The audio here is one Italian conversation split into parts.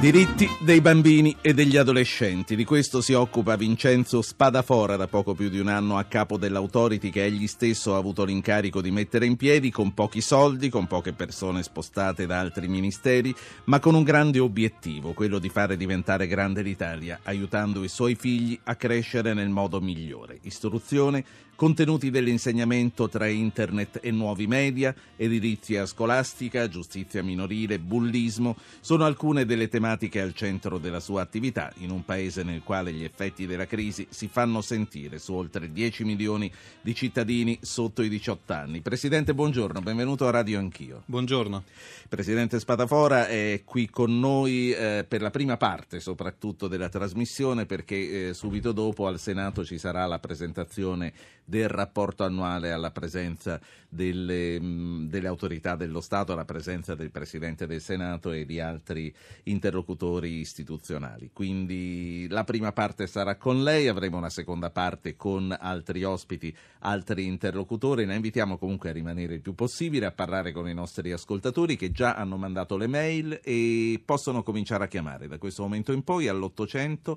Diritti dei bambini e degli adolescenti. Di questo si occupa Vincenzo Spadafora da poco più di un anno a capo dell'autority che egli stesso ha avuto l'incarico di mettere in piedi con pochi soldi, con poche persone spostate da altri ministeri, ma con un grande obiettivo, quello di fare diventare grande l'Italia, aiutando i suoi figli a crescere nel modo migliore. Istruzione, contenuti dell'insegnamento tra internet e nuovi media, edilizia scolastica, giustizia minorile, bullismo, sono alcune delle tematiche al centro della sua attività in un paese nel quale gli effetti della crisi si fanno sentire su oltre 10 milioni di cittadini sotto i 18 anni. Presidente, buongiorno, benvenuto a Radio Anch'io. Buongiorno. Presidente Spadafora è qui con noi eh, per la prima parte soprattutto della trasmissione perché eh, subito dopo al Senato ci sarà la presentazione del rapporto annuale alla presenza delle, mh, delle, autorità dello Stato, alla presenza del Presidente del Senato e di altri interlocutori istituzionali. Quindi la prima parte sarà con lei, avremo una seconda parte con altri ospiti, altri interlocutori. La invitiamo comunque a rimanere il più possibile, a parlare con i nostri ascoltatori che già hanno mandato le mail e possono cominciare a chiamare da questo momento in poi all'800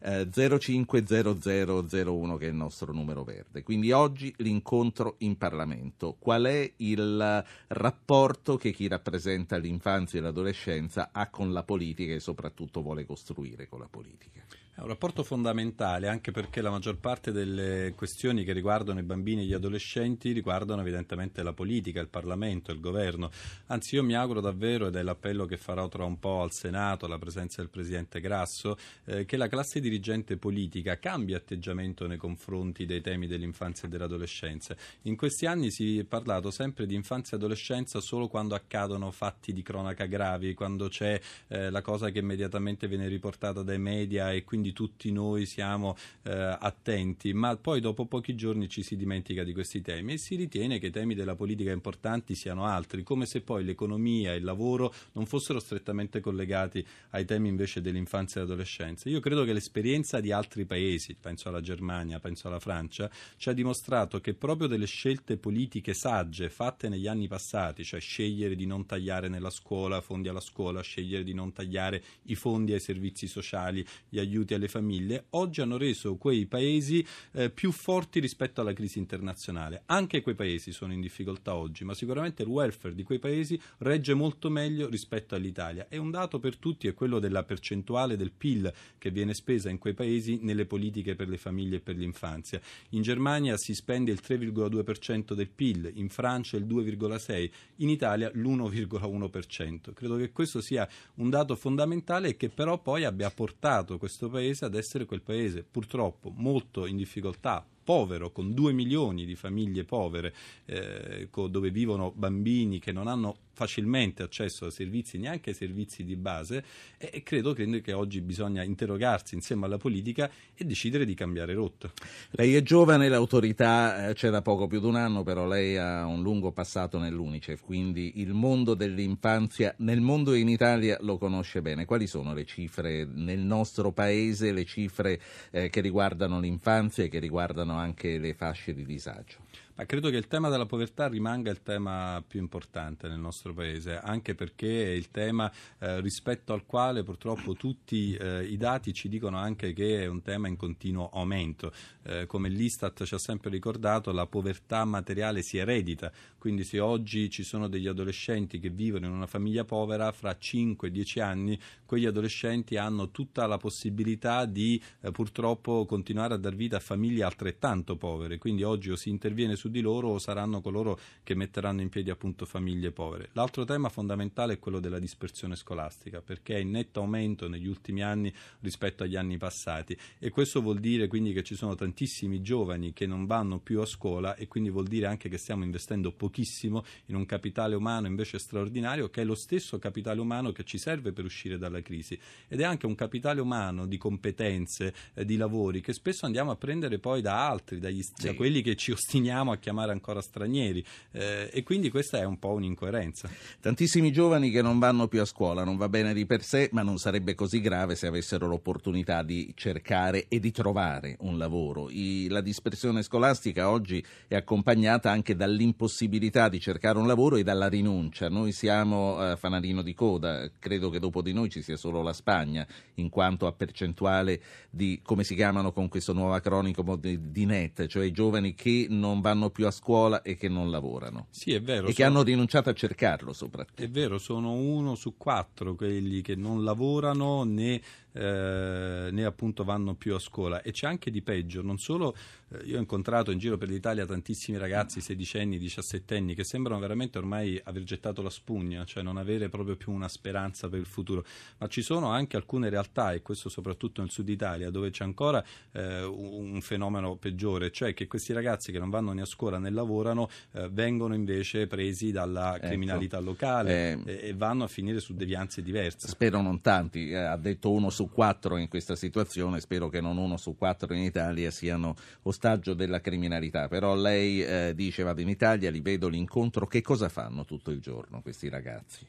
eh, 050001 che è il nostro numero verde. Quindi oggi l'incontro in Parlamento. Qual è il rapporto che chi rappresenta l'infanzia e l'adolescenza ha con la politica e soprattutto vuole costruire con la politica? È un rapporto fondamentale anche perché la maggior parte delle questioni che riguardano i bambini e gli adolescenti riguardano evidentemente la politica, il Parlamento, il governo. Anzi io mi auguro davvero, ed è l'appello che farò tra un po' al Senato, alla presenza del Presidente Grasso, eh, che la classe dirigente politica cambi atteggiamento nei confronti dei temi dell'infanzia e dell'adolescenza. In questi anni si è parlato sempre di infanzia e adolescenza solo quando accadono fatti di cronaca gravi, quando c'è eh, la cosa che immediatamente viene riportata dai media e quindi quindi tutti noi siamo eh, attenti, ma poi dopo pochi giorni ci si dimentica di questi temi e si ritiene che i temi della politica importanti siano altri, come se poi l'economia e il lavoro non fossero strettamente collegati ai temi invece dell'infanzia e dell'adolescenza. Io credo che l'esperienza di altri paesi, penso alla Germania, penso alla Francia, ci ha dimostrato che proprio delle scelte politiche sagge fatte negli anni passati, cioè scegliere di non tagliare nella scuola, fondi alla scuola, scegliere di non tagliare i fondi ai servizi sociali, gli aiuti alle famiglie, oggi hanno reso quei paesi eh, più forti rispetto alla crisi internazionale. Anche quei paesi sono in difficoltà oggi, ma sicuramente il welfare di quei paesi regge molto meglio rispetto all'Italia. E un dato per tutti è quello della percentuale del PIL che viene spesa in quei paesi nelle politiche per le famiglie e per l'infanzia. In Germania si spende il 3,2% del PIL, in Francia il 2,6%, in Italia l'1,1%. Credo che questo sia un dato fondamentale e che però poi abbia portato questo paese paese ad essere quel paese purtroppo molto in difficoltà povero, con 2 milioni di famiglie povere, eh, dove vivono bambini che non hanno facilmente accesso a servizi, neanche ai servizi di base, e credo che oggi bisogna interrogarsi insieme alla politica e decidere di cambiare rotta. Lei è giovane, l'autorità eh, c'è da poco più di un anno, però lei ha un lungo passato nell'Unicef, quindi il mondo dell'infanzia nel mondo e in Italia lo conosce bene. Quali sono le cifre nel nostro paese, le cifre eh, che riguardano l'infanzia e che riguardano anche le fasce di disagio? Ma credo che il tema della povertà rimanga il tema più importante nel nostro Paese, anche perché è il tema eh, rispetto al quale purtroppo tutti eh, i dati ci dicono anche che è un tema in continuo aumento. Eh, come l'Istat ci ha sempre ricordato, la povertà materiale si eredita, quindi se oggi ci sono degli adolescenti che vivono in una famiglia povera, fra 5-10 anni quegli adolescenti hanno tutta la possibilità di eh, purtroppo continuare a dar vita a famiglie altrettanto povere. Quindi oggi o si interviene su su di loro o saranno coloro che metteranno in piedi appunto famiglie povere. L'altro tema fondamentale è quello della dispersione scolastica, perché è in netto aumento negli ultimi anni rispetto agli anni passati e questo vuol dire quindi che ci sono tantissimi giovani che non vanno più a scuola e quindi vuol dire anche che stiamo investendo pochissimo in un capitale umano invece straordinario che è lo stesso capitale umano che ci serve per uscire dalla crisi ed è anche un capitale umano di competenze, eh, di lavori che spesso andiamo a prendere poi da altri, dagli, sì. da quelli che ci ostiniamo a chiamare ancora stranieri eh, e quindi questa è un po' un'incoerenza. Tantissimi giovani che non vanno più a scuola, non va bene di per sé, ma non sarebbe così grave se avessero l'opportunità di cercare e di trovare un lavoro. I, la dispersione scolastica oggi è accompagnata anche dall'impossibilità di cercare un lavoro e dalla rinuncia. Noi siamo eh, fanalino di coda, credo che dopo di noi ci sia solo la Spagna in quanto a percentuale di, come si chiamano con questo nuovo acronimo, di, di net, cioè i giovani che non vanno più a scuola e che non lavorano. Sì, è vero. E sono... che hanno rinunciato a cercarlo soprattutto. È vero, sono uno su quattro quelli che non lavorano né eh, né appunto vanno più a scuola e c'è anche di peggio, non solo eh, io ho incontrato in giro per l'Italia tantissimi ragazzi sedicenni, diciassettenni che sembrano veramente ormai aver gettato la spugna, cioè non avere proprio più una speranza per il futuro, ma ci sono anche alcune realtà e questo soprattutto nel sud Italia dove c'è ancora eh, un fenomeno peggiore, cioè che questi ragazzi che non vanno né a scuola né lavorano eh, vengono invece presi dalla ecco. criminalità locale eh, e, e vanno a finire su devianze diverse. Spero non tanti, eh, ha detto uno su quattro in questa situazione, spero che non uno su quattro in Italia siano ostaggio della criminalità, però lei eh, dice vado in Italia, li vedo l'incontro, che cosa fanno tutto il giorno questi ragazzi?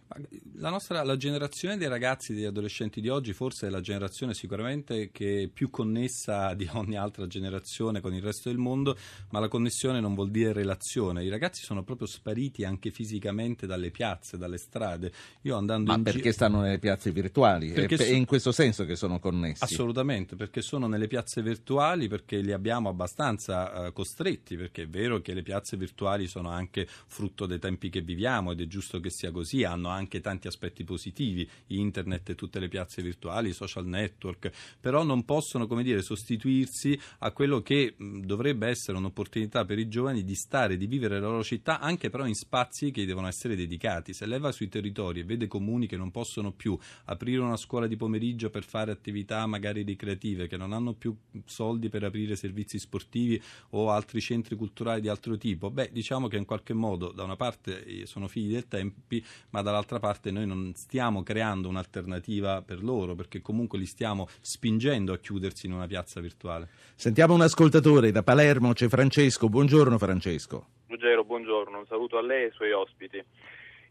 La, nostra, la generazione dei ragazzi, degli adolescenti di oggi forse è la generazione sicuramente che è più connessa di ogni altra generazione con il resto del mondo, ma la connessione non vuol dire relazione, i ragazzi sono proprio spariti anche fisicamente dalle piazze, dalle strade. Io andando ma perché gi- stanno nelle piazze virtuali? Perché è, so- in questo senso che sono connessi. Assolutamente, perché sono nelle piazze virtuali, perché li abbiamo abbastanza uh, costretti, perché è vero che le piazze virtuali sono anche frutto dei tempi che viviamo ed è giusto che sia così, hanno anche tanti aspetti positivi, internet e tutte le piazze virtuali, social network, però non possono, come dire, sostituirsi a quello che mh, dovrebbe essere un'opportunità per i giovani di stare, di vivere la loro città, anche però in spazi che devono essere dedicati. Se lei va sui territori e vede comuni che non possono più aprire una scuola di pomeriggio per fare attività magari ricreative che non hanno più soldi per aprire servizi sportivi o altri centri culturali di altro tipo, beh diciamo che in qualche modo da una parte eh, sono figli del tempi ma dall'altra parte noi non stiamo creando un'alternativa per loro perché comunque li stiamo spingendo a chiudersi in una piazza virtuale. Sentiamo un ascoltatore da Palermo, c'è Francesco, buongiorno Francesco. Ruggero, buongiorno, un saluto a lei e ai suoi ospiti.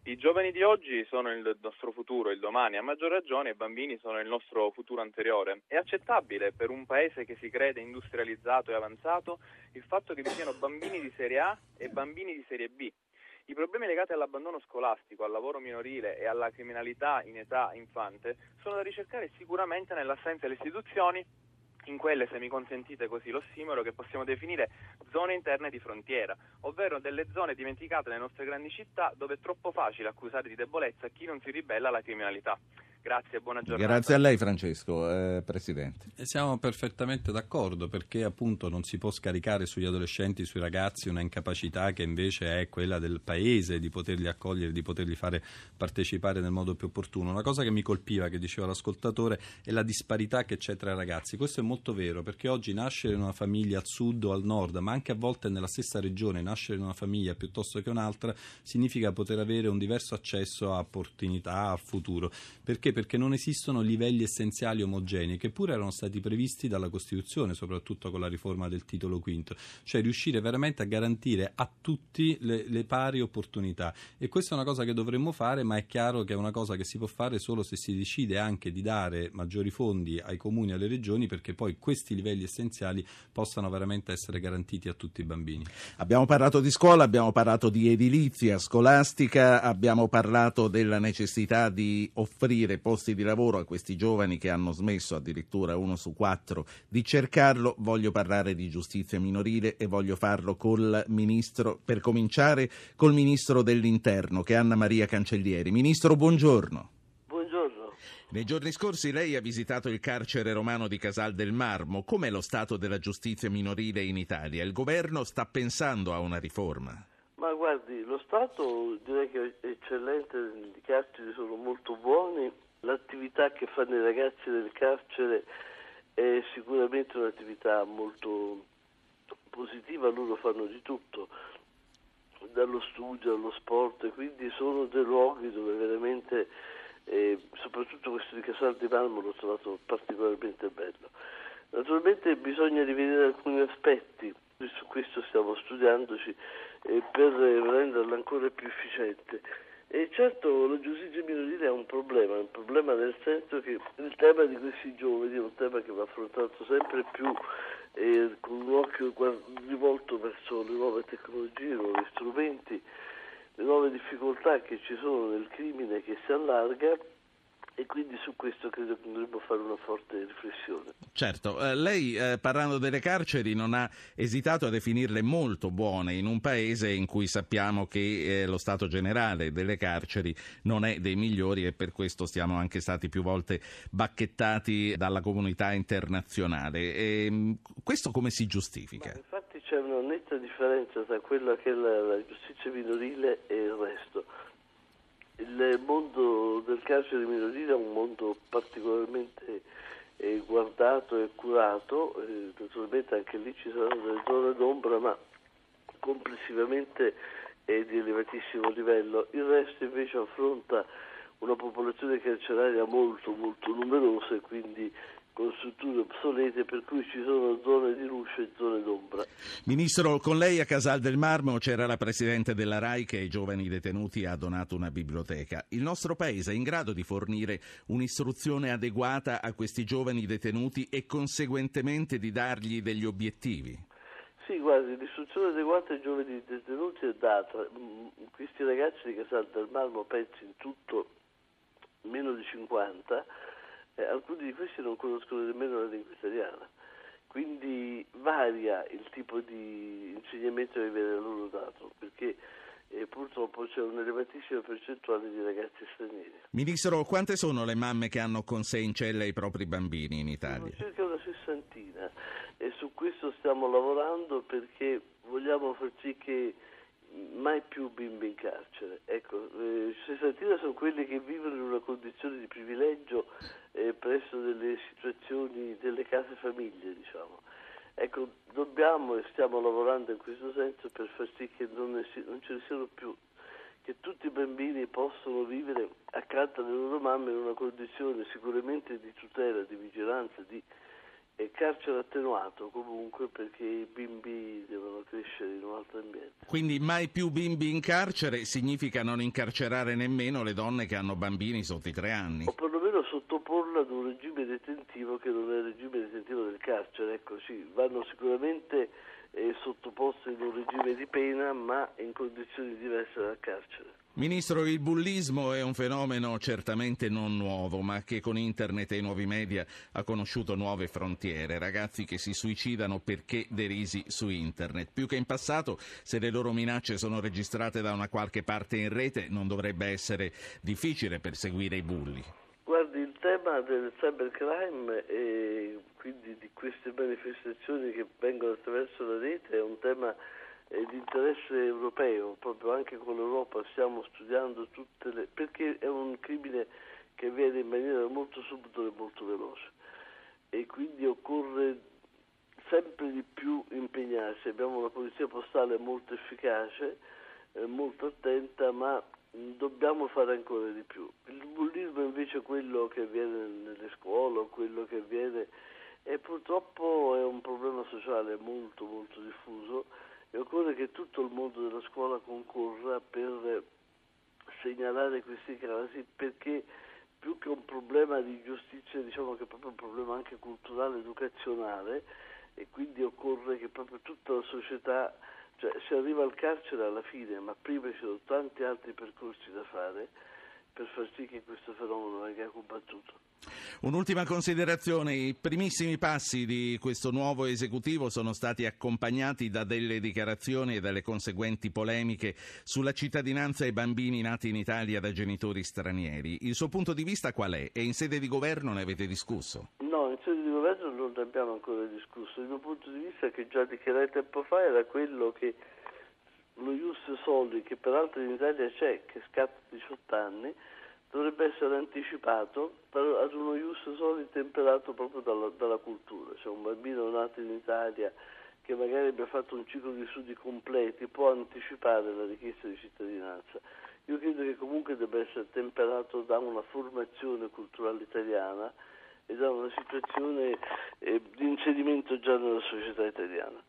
I giovani di oggi sono il nostro futuro, il domani, a maggior ragione i bambini sono il nostro futuro anteriore. È accettabile per un paese che si crede industrializzato e avanzato il fatto che vi siano bambini di serie A e bambini di serie B. I problemi legati all'abbandono scolastico, al lavoro minorile e alla criminalità in età infante sono da ricercare sicuramente nell'assenza delle istituzioni in quelle, se mi consentite così lo simolo, che possiamo definire zone interne di frontiera, ovvero delle zone dimenticate nelle nostre grandi città dove è troppo facile accusare di debolezza chi non si ribella alla criminalità. Grazie, buona giornata. Grazie a lei Francesco, eh, Presidente. E siamo perfettamente d'accordo perché appunto non si può scaricare sugli adolescenti, sui ragazzi una incapacità che invece è quella del Paese di poterli accogliere, di poterli fare partecipare nel modo più opportuno. Una cosa che mi colpiva, che diceva l'ascoltatore, è la disparità che c'è tra i ragazzi. Questo è molto vero perché oggi nascere in una famiglia al sud o al nord, ma anche a volte nella stessa regione, nascere in una famiglia piuttosto che un'altra, significa poter avere un diverso accesso a opportunità, a futuro. Perché? Perché non esistono livelli essenziali omogenei, che pure erano stati previsti dalla Costituzione, soprattutto con la riforma del titolo V, cioè riuscire veramente a garantire a tutti le, le pari opportunità. E questa è una cosa che dovremmo fare, ma è chiaro che è una cosa che si può fare solo se si decide anche di dare maggiori fondi ai comuni e alle regioni, perché poi questi livelli essenziali possano veramente essere garantiti a tutti i bambini. Abbiamo parlato di scuola, abbiamo parlato di edilizia scolastica, abbiamo parlato della necessità di offrire posti di lavoro a questi giovani che hanno smesso addirittura uno su quattro di cercarlo, voglio parlare di giustizia minorile e voglio farlo col ministro, per cominciare col ministro dell'interno che è Anna Maria Cancellieri. Ministro, buongiorno. Nei giorni scorsi lei ha visitato il carcere romano di Casal del Marmo. Com'è lo stato della giustizia minorile in Italia? Il governo sta pensando a una riforma? Ma guardi, lo Stato direi che è eccellente, i carceri sono molto buoni, l'attività che fanno i ragazzi del carcere è sicuramente un'attività molto positiva, loro fanno di tutto, dallo studio allo sport, quindi sono dei luoghi dove veramente questo di Casal di Palmo l'ho trovato particolarmente bello. Naturalmente bisogna rivedere alcuni aspetti, su questo stiamo studiandoci eh, per renderla ancora più efficiente. E certo la giustizia minorile è un problema, è un problema nel senso che il tema di questi giovani è un tema che va affrontato sempre più eh, con un occhio rivolto verso le nuove tecnologie, i nuovi strumenti le nuove difficoltà che ci sono nel crimine che si allarga e quindi su questo credo che dovremmo fare una forte riflessione. Certo, eh, lei eh, parlando delle carceri non ha esitato a definirle molto buone in un paese in cui sappiamo che eh, lo stato generale delle carceri non è dei migliori e per questo siamo anche stati più volte bacchettati dalla comunità internazionale. E, ehm, questo come si giustifica? Ma infatti c'è una netta differenza tra quella che è la, la giustizia minorile e il resto il mondo del carcere minorile è un mondo particolarmente eh, guardato e curato, eh, naturalmente anche lì ci saranno delle zone d'ombra, ma complessivamente è di elevatissimo livello. Il resto invece affronta una popolazione carceraria molto molto numerosa e quindi con strutture obsolete per cui ci sono zone di luce e zone d'ombra. Ministro, con lei a Casal del Marmo c'era la Presidente della RAI che ai giovani detenuti ha donato una biblioteca. Il nostro Paese è in grado di fornire un'istruzione adeguata a questi giovani detenuti e conseguentemente di dargli degli obiettivi? Sì, guardi, l'istruzione adeguata ai giovani detenuti è data. Mm, questi ragazzi di Casal del Marmo, penso in tutto meno di 50, eh, alcuni di questi non conoscono nemmeno la lingua italiana, quindi varia il tipo di insegnamento che viene loro dato, perché eh, purtroppo c'è un'elevatissima percentuale di ragazzi stranieri. Ministro, quante sono le mamme che hanno con sé in cella i propri bambini in Italia? Sono circa una sessantina e su questo stiamo lavorando perché vogliamo far sì che mai più bimbi in carcere. Ecco, eh, sessantina sono quelli che vivono in una condizione di privilegio eh, presso delle situazioni delle case famiglie, diciamo. Ecco, dobbiamo e stiamo lavorando in questo senso per far sì che non, si, non ce ne siano più, che tutti i bambini possano vivere accanto alle loro mamme in una condizione sicuramente di tutela, di vigilanza, di è carcere attenuato comunque perché i bimbi devono crescere in un altro ambiente. Quindi mai più bimbi in carcere significa non incarcerare nemmeno le donne che hanno bambini sotto i tre anni? O perlomeno sottoporla ad un regime detentivo che non è il regime detentivo del carcere. Ecco sì, vanno sicuramente eh, sottoposte in un regime di pena ma in condizioni diverse dal carcere. Ministro, il bullismo è un fenomeno certamente non nuovo, ma che con internet e i nuovi media ha conosciuto nuove frontiere. Ragazzi che si suicidano perché derisi su internet. Più che in passato, se le loro minacce sono registrate da una qualche parte in rete, non dovrebbe essere difficile perseguire i bulli. Guardi, il tema del cybercrime e quindi di queste manifestazioni che vengono attraverso la rete è un tema eh, di interesse europeo, proprio anche con l'Europa stiamo studiando tutte le... perché è un crimine che avviene in maniera molto subito e molto veloce e quindi occorre sempre di più impegnarsi. Abbiamo una polizia postale molto efficace, eh, molto attenta, ma dobbiamo fare ancora di più. Il bullismo invece è quello che avviene nelle scuole, quello che avviene e purtroppo è un problema sociale molto molto diffuso e occorre che tutto il mondo della scuola concorra per segnalare questi casi perché più che un problema di giustizia diciamo che è proprio un problema anche culturale, educazionale e quindi occorre che proprio tutta la società, cioè si arriva al carcere alla fine, ma prima ci sono tanti altri percorsi da fare per far sì che questo fenomeno venga combattuto. Un'ultima considerazione, i primissimi passi di questo nuovo esecutivo sono stati accompagnati da delle dichiarazioni e dalle conseguenti polemiche sulla cittadinanza ai bambini nati in Italia da genitori stranieri. Il suo punto di vista qual è? E in sede di governo ne avete discusso? No, in sede di governo non ne abbiamo ancora discusso. Il mio punto di vista, che già dichiarai tempo fa, era quello che lo Ius Soli, che peraltro in Italia c'è, che scatta 18 anni, dovrebbe essere anticipato ad uno Ius Soli temperato proprio dalla, dalla cultura. Cioè un bambino nato in Italia che magari abbia fatto un ciclo di studi completi può anticipare la richiesta di cittadinanza. Io credo che comunque debba essere temperato da una formazione culturale italiana e da una situazione eh, di inserimento già nella società italiana.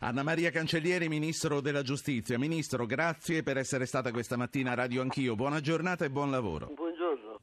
Anna Maria Cancellieri, Ministro della Giustizia. Ministro, grazie per essere stata questa mattina a Radio Anch'io. Buona giornata e buon lavoro. Buongiorno.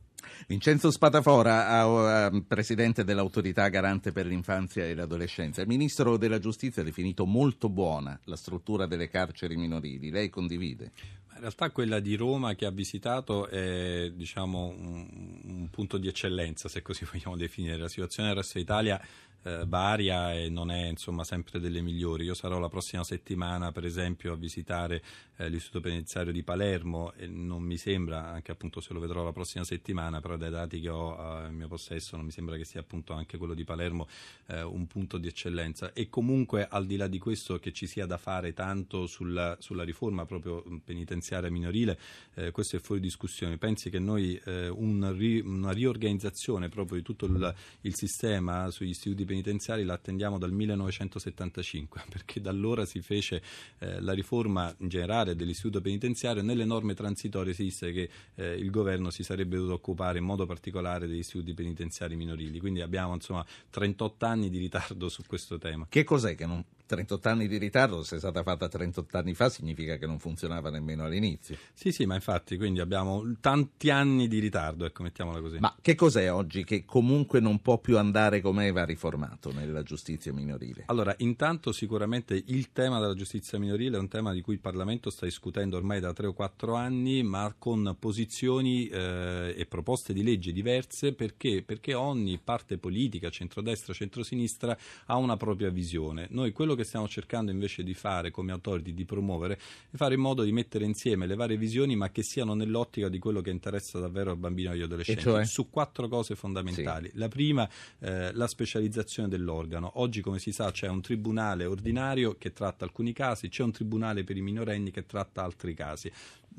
Vincenzo Spatafora, Presidente dell'Autorità Garante per l'Infanzia e l'Adolescenza. Il Ministro della Giustizia ha definito molto buona la struttura delle carceri minorili. Lei condivide? In realtà quella di Roma che ha visitato è diciamo, un, un punto di eccellenza, se così vogliamo definire. La situazione nel resto d'Italia eh, varia e non è insomma, sempre delle migliori. Io sarò la prossima settimana, per esempio, a visitare eh, l'istituto penitenziario di Palermo e non mi sembra, anche appunto se lo vedrò la prossima settimana, però dai dati che ho eh, in mio possesso non mi sembra che sia appunto anche quello di Palermo eh, un punto di eccellenza. E comunque al di là di questo che ci sia da fare tanto sulla, sulla riforma proprio penitenziaria minorile, eh, questo è fuori discussione. Pensi che noi eh, un ri, una riorganizzazione proprio di tutto il, il sistema sugli istituti penitenziari la attendiamo dal 1975, perché da allora si fece eh, la riforma in generale dell'istituto penitenziario. Nelle norme transitorie si disse che eh, il governo si sarebbe dovuto occupare in modo particolare degli istituti penitenziari minorili. Quindi abbiamo insomma 38 anni di ritardo su questo tema. Che cos'è che non 38 anni di ritardo, se è stata fatta 38 anni fa, significa che non funzionava nemmeno all'inizio. Sì, sì, ma infatti, quindi abbiamo tanti anni di ritardo, ecco, mettiamola così. Ma che cos'è oggi che comunque non può più andare come va riformato nella giustizia minorile? Allora, intanto sicuramente il tema della giustizia minorile è un tema di cui il Parlamento sta discutendo ormai da 3 o 4 anni, ma con posizioni eh, e proposte di legge diverse, perché? Perché ogni parte politica, centrodestra, centrosinistra, ha una propria visione. Noi quello che stiamo cercando invece di fare come autori, di promuovere, è fare in modo di mettere insieme le varie visioni, ma che siano nell'ottica di quello che interessa davvero al bambino e agli adolescenti, cioè? su quattro cose fondamentali. Sì. La prima, eh, la specializzazione dell'organo. Oggi, come si sa, c'è un tribunale ordinario che tratta alcuni casi, c'è un tribunale per i minorenni che tratta altri casi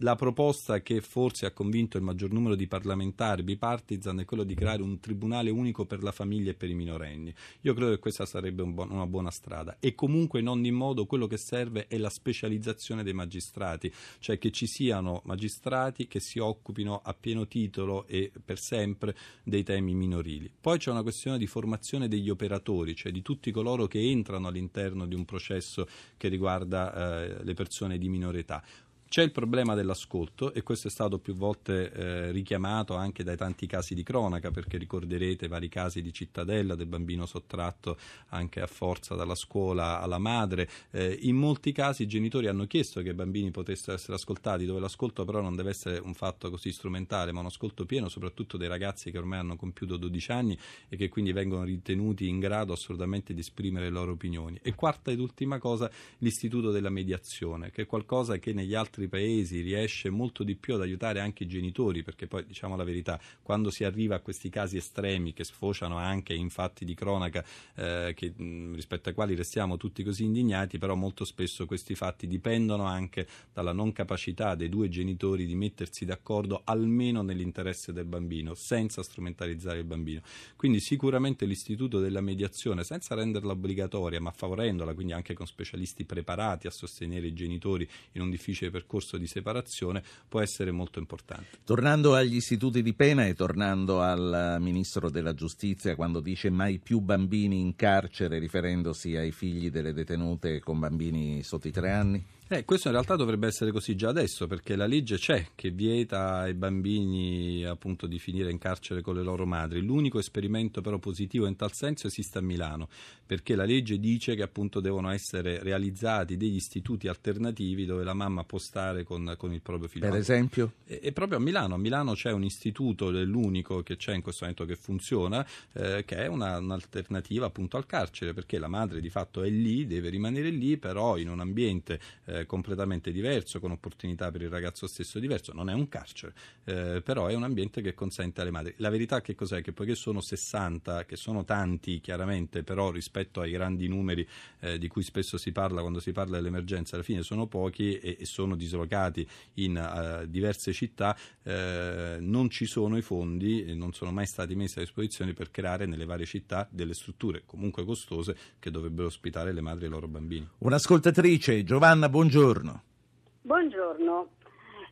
la proposta che forse ha convinto il maggior numero di parlamentari bipartisan è quello di creare un tribunale unico per la famiglia e per i minorenni. Io credo che questa sarebbe un buon, una buona strada e comunque in ogni modo quello che serve è la specializzazione dei magistrati, cioè che ci siano magistrati che si occupino a pieno titolo e per sempre dei temi minorili. Poi c'è una questione di formazione degli operatori, cioè di tutti coloro che entrano all'interno di un processo che riguarda eh, le persone di minore età. C'è il problema dell'ascolto e questo è stato più volte eh, richiamato anche dai tanti casi di cronaca, perché ricorderete vari casi di cittadella del bambino sottratto anche a forza dalla scuola alla madre. Eh, in molti casi i genitori hanno chiesto che i bambini potessero essere ascoltati, dove l'ascolto però non deve essere un fatto così strumentale, ma un ascolto pieno, soprattutto dei ragazzi che ormai hanno compiuto 12 anni e che quindi vengono ritenuti in grado assolutamente di esprimere le loro opinioni. E quarta ed ultima cosa, l'istituto della mediazione, che è qualcosa che negli altri altri paesi riesce molto di più ad aiutare anche i genitori, perché poi diciamo la verità, quando si arriva a questi casi estremi che sfociano anche in fatti di cronaca eh, che, rispetto ai quali restiamo tutti così indignati, però molto spesso questi fatti dipendono anche dalla non capacità dei due genitori di mettersi d'accordo almeno nell'interesse del bambino, senza strumentalizzare il bambino. Quindi sicuramente l'istituto della mediazione, senza renderla obbligatoria, ma favorendola, quindi anche con specialisti preparati a sostenere i genitori in un difficile percorso, percorso di separazione può essere molto importante. Tornando agli istituti di pena e tornando al Ministro della Giustizia quando dice mai più bambini in carcere riferendosi ai figli delle detenute con bambini sotto i tre anni? Eh, questo in realtà dovrebbe essere così già adesso, perché la legge c'è che vieta ai bambini appunto di finire in carcere con le loro madri. L'unico esperimento però positivo in tal senso esiste a Milano, perché la legge dice che appunto devono essere realizzati degli istituti alternativi dove la mamma può stare con, con il proprio figlio. Per esempio? E, e, proprio a Milano, a Milano c'è un istituto, l'unico che c'è in questo momento che funziona, eh, che è una, un'alternativa appunto al carcere, perché la madre di fatto è lì, deve rimanere lì, però in un ambiente eh, completamente diverso, con opportunità per il ragazzo stesso diverso, non è un carcere, eh, però è un ambiente che consente alle madri. La verità che cos'è? Che poiché sono 60, che sono tanti chiaramente, però rispetto ai grandi numeri eh, di cui spesso si parla quando si parla dell'emergenza, alla fine sono pochi e, e sono dislocati in uh, diverse città, eh, non ci sono i fondi, non sono mai stati messi a disposizione per creare nelle varie città delle strutture comunque costose che dovrebbero ospitare le madri e i loro bambini. Un'ascoltatrice, Giovanna, buongiorno. Buongiorno.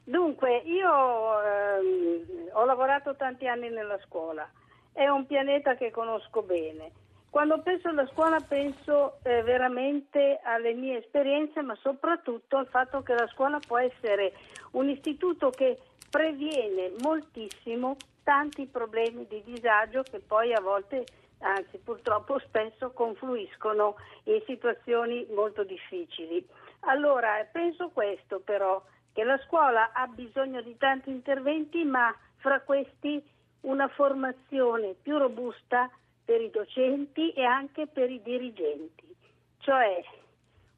Dunque, io ehm, ho lavorato tanti anni nella scuola, è un pianeta che conosco bene. Quando penso alla scuola penso eh, veramente alle mie esperienze, ma soprattutto al fatto che la scuola può essere un istituto che previene moltissimo tanti problemi di disagio che poi a volte, anzi purtroppo spesso, confluiscono in situazioni molto difficili. Allora, penso questo però, che la scuola ha bisogno di tanti interventi, ma fra questi una formazione più robusta per i docenti e anche per i dirigenti, cioè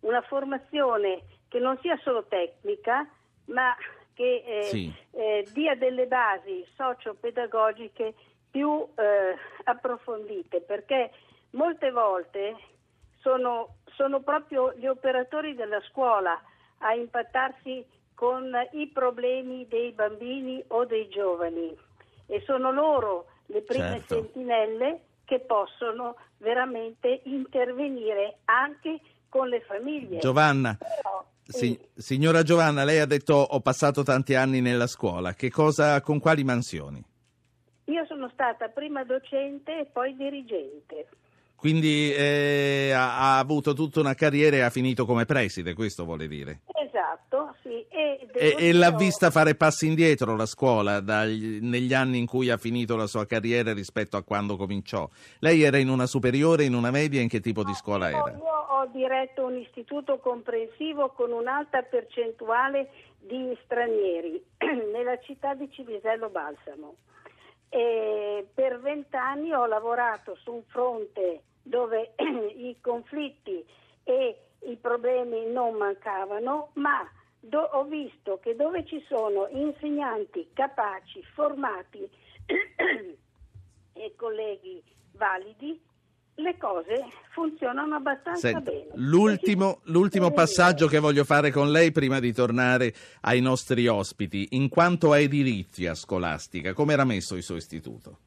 una formazione che non sia solo tecnica, ma che eh, sì. eh, dia delle basi socio-pedagogiche più eh, approfondite, perché molte volte sono, sono proprio gli operatori della scuola a impattarsi con i problemi dei bambini o dei giovani e sono loro le prime certo. sentinelle che possono veramente intervenire anche con le famiglie. Giovanna, Però, sì, signora Giovanna, lei ha detto ho passato tanti anni nella scuola, che cosa, con quali mansioni? Io sono stata prima docente e poi dirigente. Quindi eh, ha, ha, avuto tutta una carriera e ha finito come preside, questo vuole dire? Esatto, sì. E, e, e l'ha vista fare passi indietro la scuola dagli, negli anni in cui ha finito la sua carriera rispetto a quando cominciò. Lei era in una superiore, in una media, in che tipo di scuola era? Io ho diretto un istituto comprensivo con un'alta percentuale di stranieri nella città di Civisello Balsamo. E per vent'anni ho lavorato su un fronte dove i conflitti e i problemi non mancavano, ma do, ho visto che dove ci sono insegnanti capaci, formati e colleghi validi, le cose funzionano abbastanza Senta, bene. L'ultimo, l'ultimo passaggio che voglio fare con lei prima di tornare ai nostri ospiti, in quanto a edilizia scolastica, come era messo il suo istituto?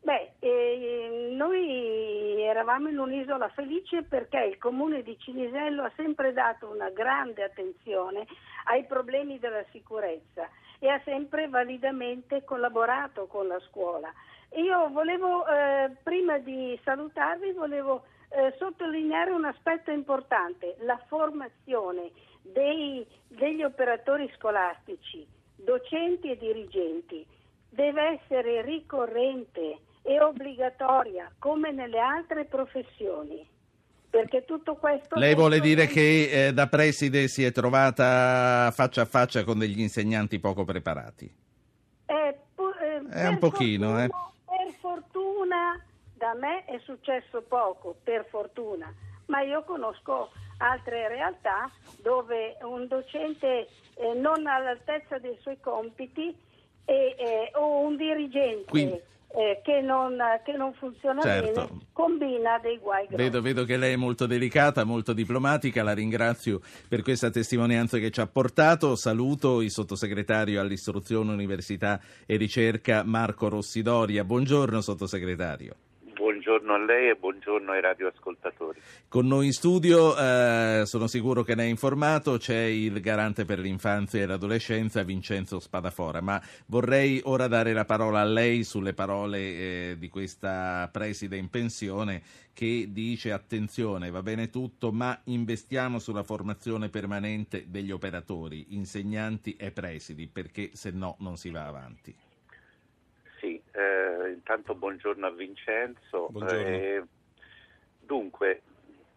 Beh, eh, noi eravamo in un'isola felice perché il comune di Cinisello ha sempre dato una grande attenzione ai problemi della sicurezza e ha sempre validamente collaborato con la scuola. Io volevo, eh, prima di salutarvi, volevo eh, sottolineare un aspetto importante, la formazione dei, degli operatori scolastici, docenti e dirigenti, deve essere ricorrente e obbligatoria come nelle altre professioni. Perché tutto questo Lei vuole dire che eh, da preside si è trovata faccia a faccia con degli insegnanti poco preparati? Eh, eh, è un pochino, fortuna, eh fortuna da me è successo poco, per fortuna, ma io conosco altre realtà dove un docente eh, non all'altezza dei suoi compiti e, eh, o un dirigente Quindi eh, che, non, che, non, funziona certo. bene, combina dei guai grossi. Vedo, vedo, che lei è molto delicata, molto diplomatica, la ringrazio per questa testimonianza che ci ha portato. Saluto il sottosegretario all'istruzione, università e ricerca Marco Rossidoria. Buongiorno sottosegretario. Buongiorno a lei e buongiorno ai radioascoltatori. Con noi in studio, eh, sono sicuro che ne è informato, c'è il garante per l'infanzia e l'adolescenza Vincenzo Spadafora, ma vorrei ora dare la parola a lei sulle parole eh, di questa preside in pensione che dice attenzione, va bene tutto, ma investiamo sulla formazione permanente degli operatori, insegnanti e presidi, perché se no non si va avanti. Intanto buongiorno a Vincenzo. Buongiorno. Eh, dunque,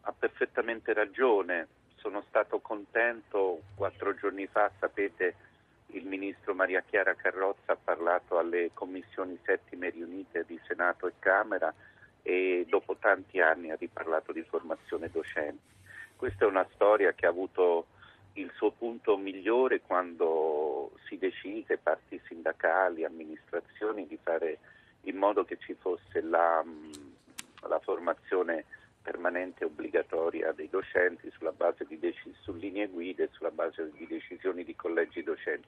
ha perfettamente ragione, sono stato contento, quattro giorni fa, sapete, il ministro Maria Chiara Carrozza ha parlato alle commissioni settime riunite di Senato e Camera e dopo tanti anni ha riparlato di formazione docente. Questa è una storia che ha avuto il suo punto migliore quando si decise, parti sindacali, amministrazioni, di fare in modo che ci fosse la, la formazione permanente obbligatoria dei docenti sulla base di dec- su linee guida e sulla base di decisioni di collegi docenti.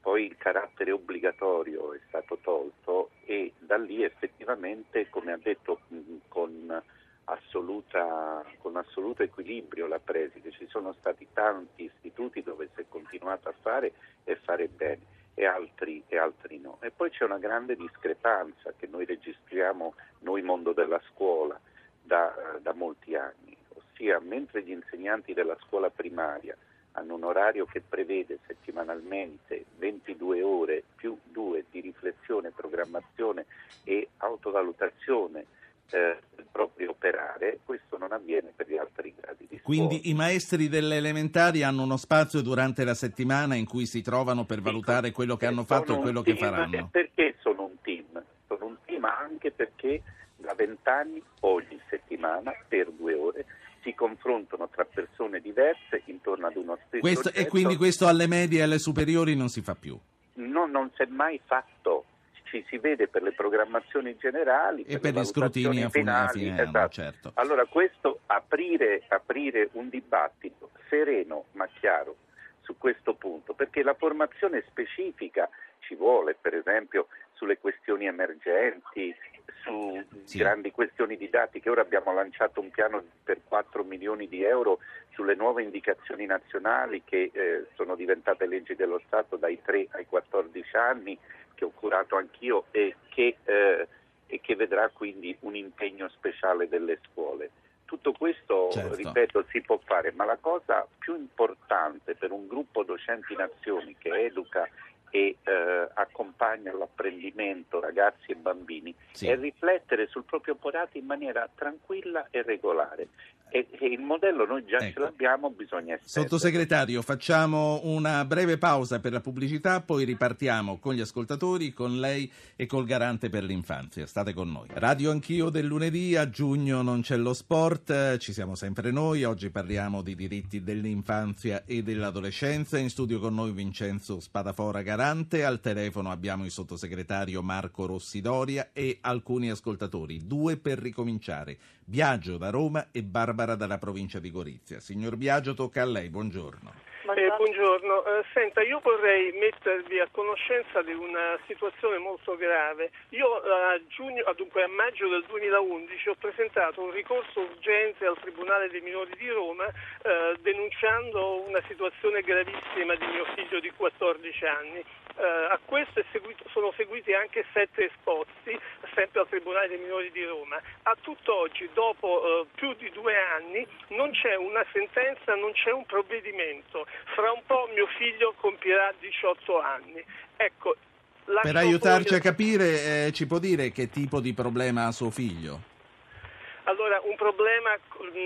Poi il carattere obbligatorio è stato tolto e da lì effettivamente, come ha detto con assoluta, con assoluto equilibrio la preside. Ci sono stati tanti istituti dove si è continuato a fare e fare bene e altri, e altri no. E poi c'è una grande discrepanza che noi registriamo, noi mondo della scuola, da, da molti anni, ossia mentre gli insegnanti della scuola primaria hanno un orario che prevede settimanalmente 22 ore più 2 di riflessione, programmazione e autovalutazione eh, proprio operare, questo non avviene per gli altri gradi di scuola. Quindi i maestri delle elementari hanno uno spazio durante la settimana in cui si trovano per valutare quello che hanno fatto e quello che faranno. Perché sono un team? Sono un team anche perché da vent'anni ogni settimana per due ore si confrontano tra persone diverse intorno ad uno stesso questo, oggetto. E quindi questo alle medie e alle superiori non si fa più? No, non si è mai fatto ci si vede per le programmazioni generali e per, per gli scrutini a fine, fine anno, esatto. certo. Allora questo aprire, aprire un dibattito sereno ma chiaro su questo punto, perché la formazione specifica ci vuole, per esempio sulle questioni emergenti, su sì. grandi questioni didattiche. Ora abbiamo lanciato un piano per 4 milioni di euro sulle nuove indicazioni nazionali che eh, sono diventate leggi dello Stato dai 3 ai 14 anni che ho curato anch'io e che, eh, e che vedrà quindi un impegno speciale delle scuole. Tutto questo, certo. ripeto, si può fare, ma la cosa più importante per un gruppo docenti nazioni che educa e eh, accompagna l'apprendimento ragazzi e bambini sì. è riflettere sul proprio operato in maniera tranquilla e regolare. E, e il modello noi già ecco. ce l'abbiamo, bisogna essere. Sottosegretario, facciamo una breve pausa per la pubblicità, poi ripartiamo con gli ascoltatori, con lei e col garante per l'infanzia. State con noi. Radio Anch'io del lunedì, a giugno non c'è lo sport, ci siamo sempre noi, oggi parliamo di diritti dell'infanzia e dell'adolescenza. In studio con noi Vincenzo Spadafora Garante, al telefono abbiamo il sottosegretario Marco Rossidoria e alcuni ascoltatori, due per ricominciare. Biagio da Roma e Barbara dalla provincia di Gorizia. Signor Biagio, tocca a lei, buongiorno. Eh, buongiorno, eh, senta io vorrei mettervi a conoscenza di una situazione molto grave. Io a, giugno, dunque, a maggio del 2011 ho presentato un ricorso urgente al Tribunale dei minori di Roma eh, denunciando una situazione gravissima di mio figlio di 14 anni. Uh, a questo seguito, sono seguiti anche sette esposti, sempre al Tribunale dei minori di Roma. A tutt'oggi, dopo uh, più di due anni, non c'è una sentenza, non c'è un provvedimento. Fra un po' mio figlio compirà 18 anni. Ecco, per aiutarci a capire, eh, ci può dire che tipo di problema ha suo figlio? Allora, un problema,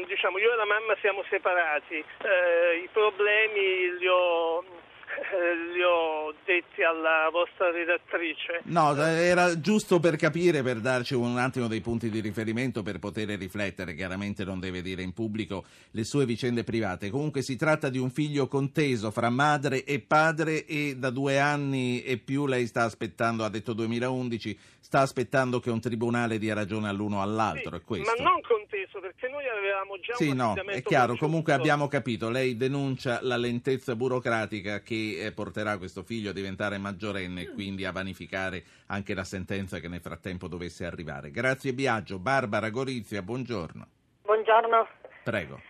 diciamo, io e la mamma siamo separati, eh, i problemi li ho eh, li ho detti alla vostra redattrice. No, era giusto per capire, per darci un attimo dei punti di riferimento per poter riflettere. Chiaramente non deve dire in pubblico le sue vicende private. Comunque si tratta di un figlio conteso fra madre e padre e da due anni e più lei sta aspettando, ha detto 2011, sta aspettando che un tribunale dia ragione all'uno o all'altro. Sì, ma non conteso perché noi avevamo già sì, un no, è chiaro, comunque abbiamo capito, lei denuncia la lentezza burocratica che eh, porterà questo figlio a diventare maggiorenne e quindi a vanificare anche la sentenza che nel frattempo dovesse arrivare. Grazie Biagio. Barbara Gorizia, buongiorno. Buongiorno. Prego.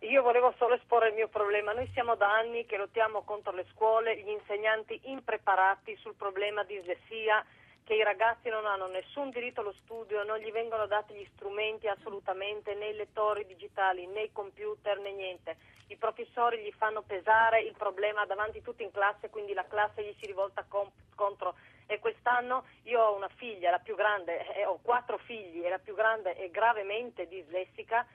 Io volevo solo esporre il mio problema. Noi siamo da anni che lottiamo contro le scuole, gli insegnanti impreparati sul problema di dislessia, che i ragazzi non hanno nessun diritto allo studio, non gli vengono dati gli strumenti assolutamente, né i lettori digitali, né i computer, né niente. I professori gli fanno pesare il problema davanti tutti in classe, quindi la classe gli si rivolta com- contro. E quest'anno io ho una figlia, la più grande, eh, ho quattro figli e la più grande è gravemente dislessica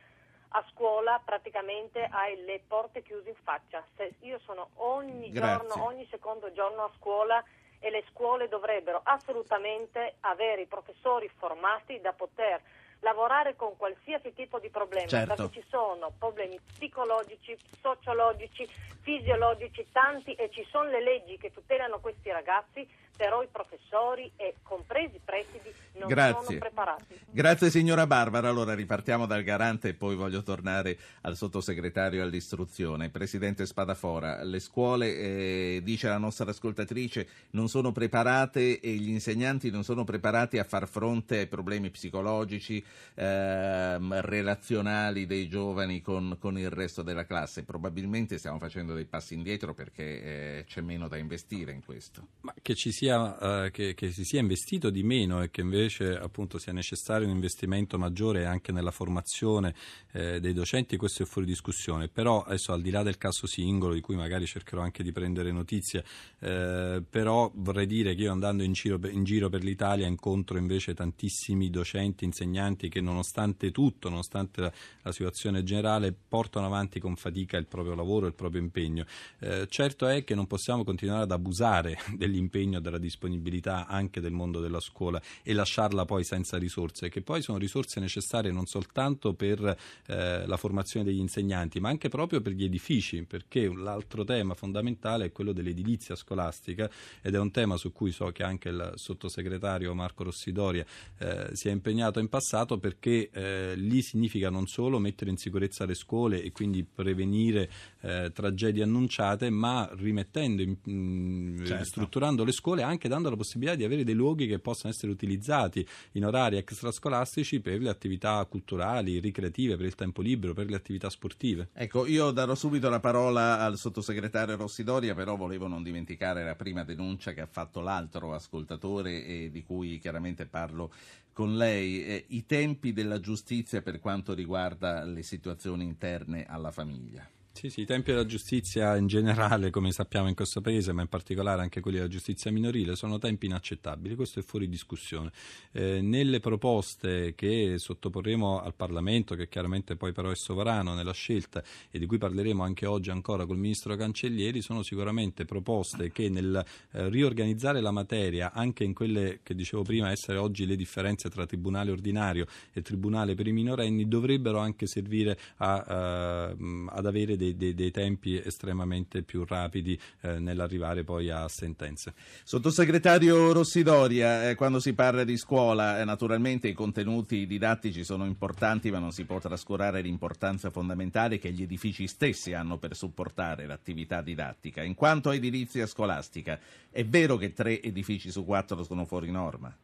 a scuola praticamente hai le porte chiuse in faccia. Se io sono ogni Grazie. giorno, ogni secondo giorno a scuola e le scuole dovrebbero assolutamente avere i professori formati da poter lavorare con qualsiasi tipo di problema, Certo. perché ci sono problemi psicologici, sociologici, fisiologici, tanti e ci sono le leggi che tutelano questi ragazzi, però i professori e compresi i presidi non Grazie. sono preparati. Grazie signora Barbara. Allora ripartiamo dal garante e poi voglio tornare al sottosegretario all'istruzione. Presidente Spadafora, le scuole, eh, dice la nostra ascoltatrice, non sono preparate e gli insegnanti non sono preparati a far fronte ai problemi psicologici, ehm, relazionali dei giovani con, con il resto della classe. Probabilmente stiamo facendo dei passi indietro perché eh, c'è meno da investire in questo. Ma che ci sia, eh, che, che si sia investito di meno e che invece appunto sia necessario un investimento maggiore anche nella formazione eh, dei docenti, questo è fuori discussione. Però adesso al di là del caso singolo, di cui magari cercherò anche di prendere notizie, eh, però vorrei dire che io andando in giro, in giro per l'Italia incontro invece tantissimi docenti, insegnanti che nonostante tutto, nonostante la, la situazione generale, portano avanti con fatica il proprio lavoro, il proprio impegno. Eh, certo è che non possiamo continuare ad abusare dell'impegno e della disponibilità anche del mondo della scuola e lasciarla poi senza risorse, che poi sono risorse necessarie non soltanto per eh, la formazione degli insegnanti, ma anche proprio per gli edifici, perché l'altro tema fondamentale è quello dell'edilizia scolastica ed è un tema su cui so che anche il sottosegretario Marco Rossidoria eh, si è impegnato in passato perché eh, lì significa non solo mettere in sicurezza le scuole e quindi prevenire eh, tragedie annunciate, ma rimettendo, in, mh, Certo. strutturando le scuole anche dando la possibilità di avere dei luoghi che possano essere utilizzati in orari extrascolastici per le attività culturali, ricreative, per il tempo libero, per le attività sportive. Ecco, io darò subito la parola al sottosegretario Rossidoria, però volevo non dimenticare la prima denuncia che ha fatto l'altro ascoltatore e di cui chiaramente parlo con lei, eh, i tempi della giustizia per quanto riguarda le situazioni interne alla famiglia. Sì, sì, i tempi della giustizia in generale, come sappiamo in questo paese, ma in particolare anche quelli della giustizia minorile, sono tempi inaccettabili, questo è fuori discussione. Eh, nelle proposte che sottoporremo al Parlamento, che chiaramente poi però è sovrano nella scelta e di cui parleremo anche oggi ancora col Ministro Cancellieri, sono sicuramente proposte che nel eh, riorganizzare la materia, anche in quelle che dicevo prima essere oggi le differenze tra tribunale ordinario e tribunale per i minorenni, dovrebbero anche servire a, eh, ad avere dei, dei- dei tempi estremamente più rapidi eh, nell'arrivare poi a sentenze. Sottosegretario Rossidoria, eh, quando si parla di scuola, eh, naturalmente i contenuti didattici sono importanti, ma non si può trascurare l'importanza fondamentale che gli edifici stessi hanno per supportare l'attività didattica. In quanto a edilizia scolastica, è vero che tre edifici su quattro sono fuori norma?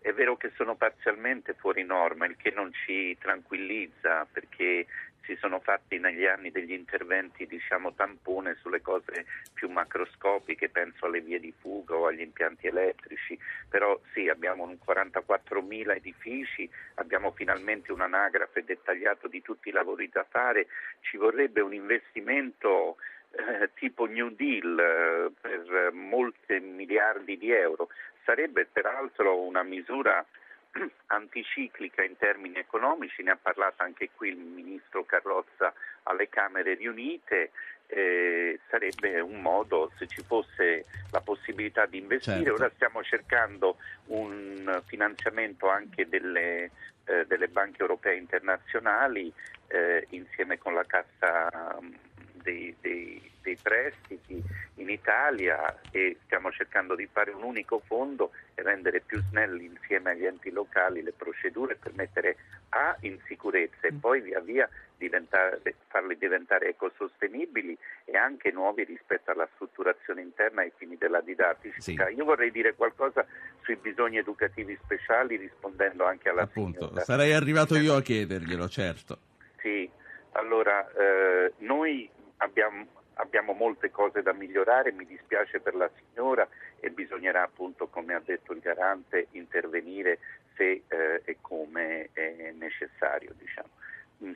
È vero che sono parzialmente fuori norma, il che non ci tranquillizza perché si sono fatti negli anni degli interventi diciamo tampone sulle cose più macroscopiche, penso alle vie di fuga o agli impianti elettrici, però sì abbiamo un 44.000 edifici, abbiamo finalmente un'anagrafe dettagliata di tutti i lavori da fare, ci vorrebbe un investimento eh, tipo New Deal eh, per molte miliardi di euro. Sarebbe peraltro una misura anticiclica in termini economici, ne ha parlato anche qui il ministro Carrozza alle Camere riunite, eh, sarebbe un modo, se ci fosse la possibilità di investire, Certo. ora stiamo cercando un finanziamento anche delle, eh, delle banche europee internazionali eh, insieme con la Cassa mm, dei, dei- dei prestiti in Italia e stiamo cercando di fare un unico fondo e rendere più snelli insieme agli enti locali le procedure per mettere A in sicurezza e poi via via diventare- farli diventare ecosostenibili e anche nuovi rispetto alla strutturazione interna ai fini della didattica. Io vorrei dire qualcosa sui bisogni educativi speciali rispondendo anche alla Appunto, signora. sarei arrivato io a chiederglielo, certo. Sì, allora eh, noi abbiamo, abbiamo molte cose da migliorare, mi dispiace per la signora e bisognerà appunto, come ha detto il garante, intervenire se eh, e come è necessario, diciamo,